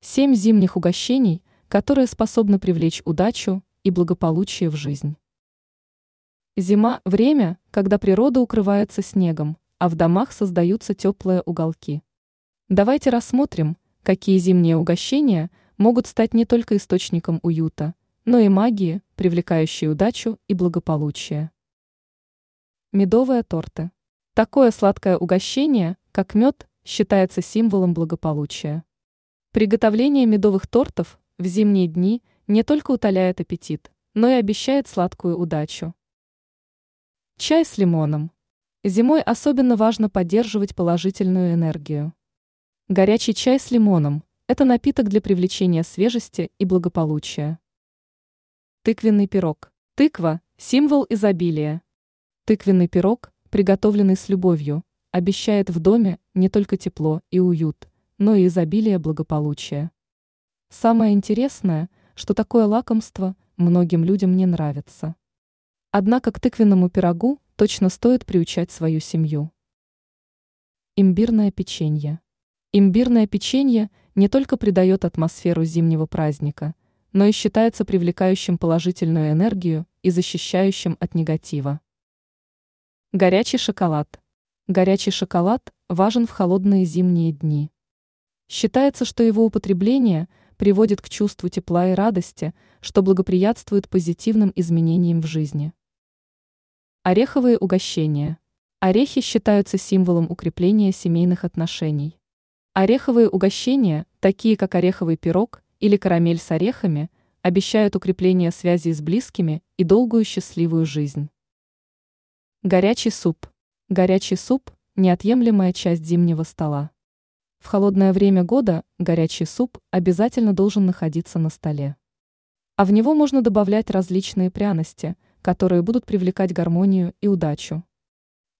Семь зимних угощений, которые способны привлечь удачу и благополучие в жизнь. Зима – время, когда природа укрывается снегом, а в домах создаются теплые уголки. Давайте рассмотрим, какие зимние угощения могут стать не только источником уюта, но и магии, привлекающей удачу и благополучие. Медовые торты. Такое сладкое угощение, как мед, считается символом благополучия. Приготовление медовых тортов в зимние дни не только утоляет аппетит, но и обещает сладкую удачу. Чай с лимоном. Зимой особенно важно поддерживать положительную энергию. Горячий чай с лимоном – это напиток для привлечения свежести и благополучия. Тыквенный пирог. Тыква – символ изобилия. Тыквенный пирог, приготовленный с любовью, обещает в доме не только тепло и уют, но и изобилие благополучия. Самое интересное, что такое лакомство многим людям не нравится. Однако к тыквенному пирогу точно стоит приучать свою семью. Имбирное печенье. Имбирное печенье не только придает атмосферу зимнего праздника, но и считается привлекающим положительную энергию и защищающим от негатива. Горячий шоколад. Горячий шоколад важен в холодные зимние дни. Считается, что его употребление приводит к чувству тепла и радости, что благоприятствует позитивным изменениям в жизни. Ореховые угощения. Орехи считаются символом укрепления семейных отношений. Ореховые угощения, такие как ореховый пирог или карамель с орехами, обещают укрепление связей с близкими и долгую счастливую жизнь. Горячий суп. Горячий суп – неотъемлемая часть зимнего стола. В холодное время года горячий суп обязательно должен находиться на столе. А в него можно добавлять различные пряности, которые будут привлекать гармонию и удачу.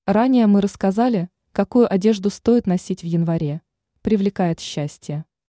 Ранее мы рассказали, какую одежду стоит носить в январе. Привлекает счастье.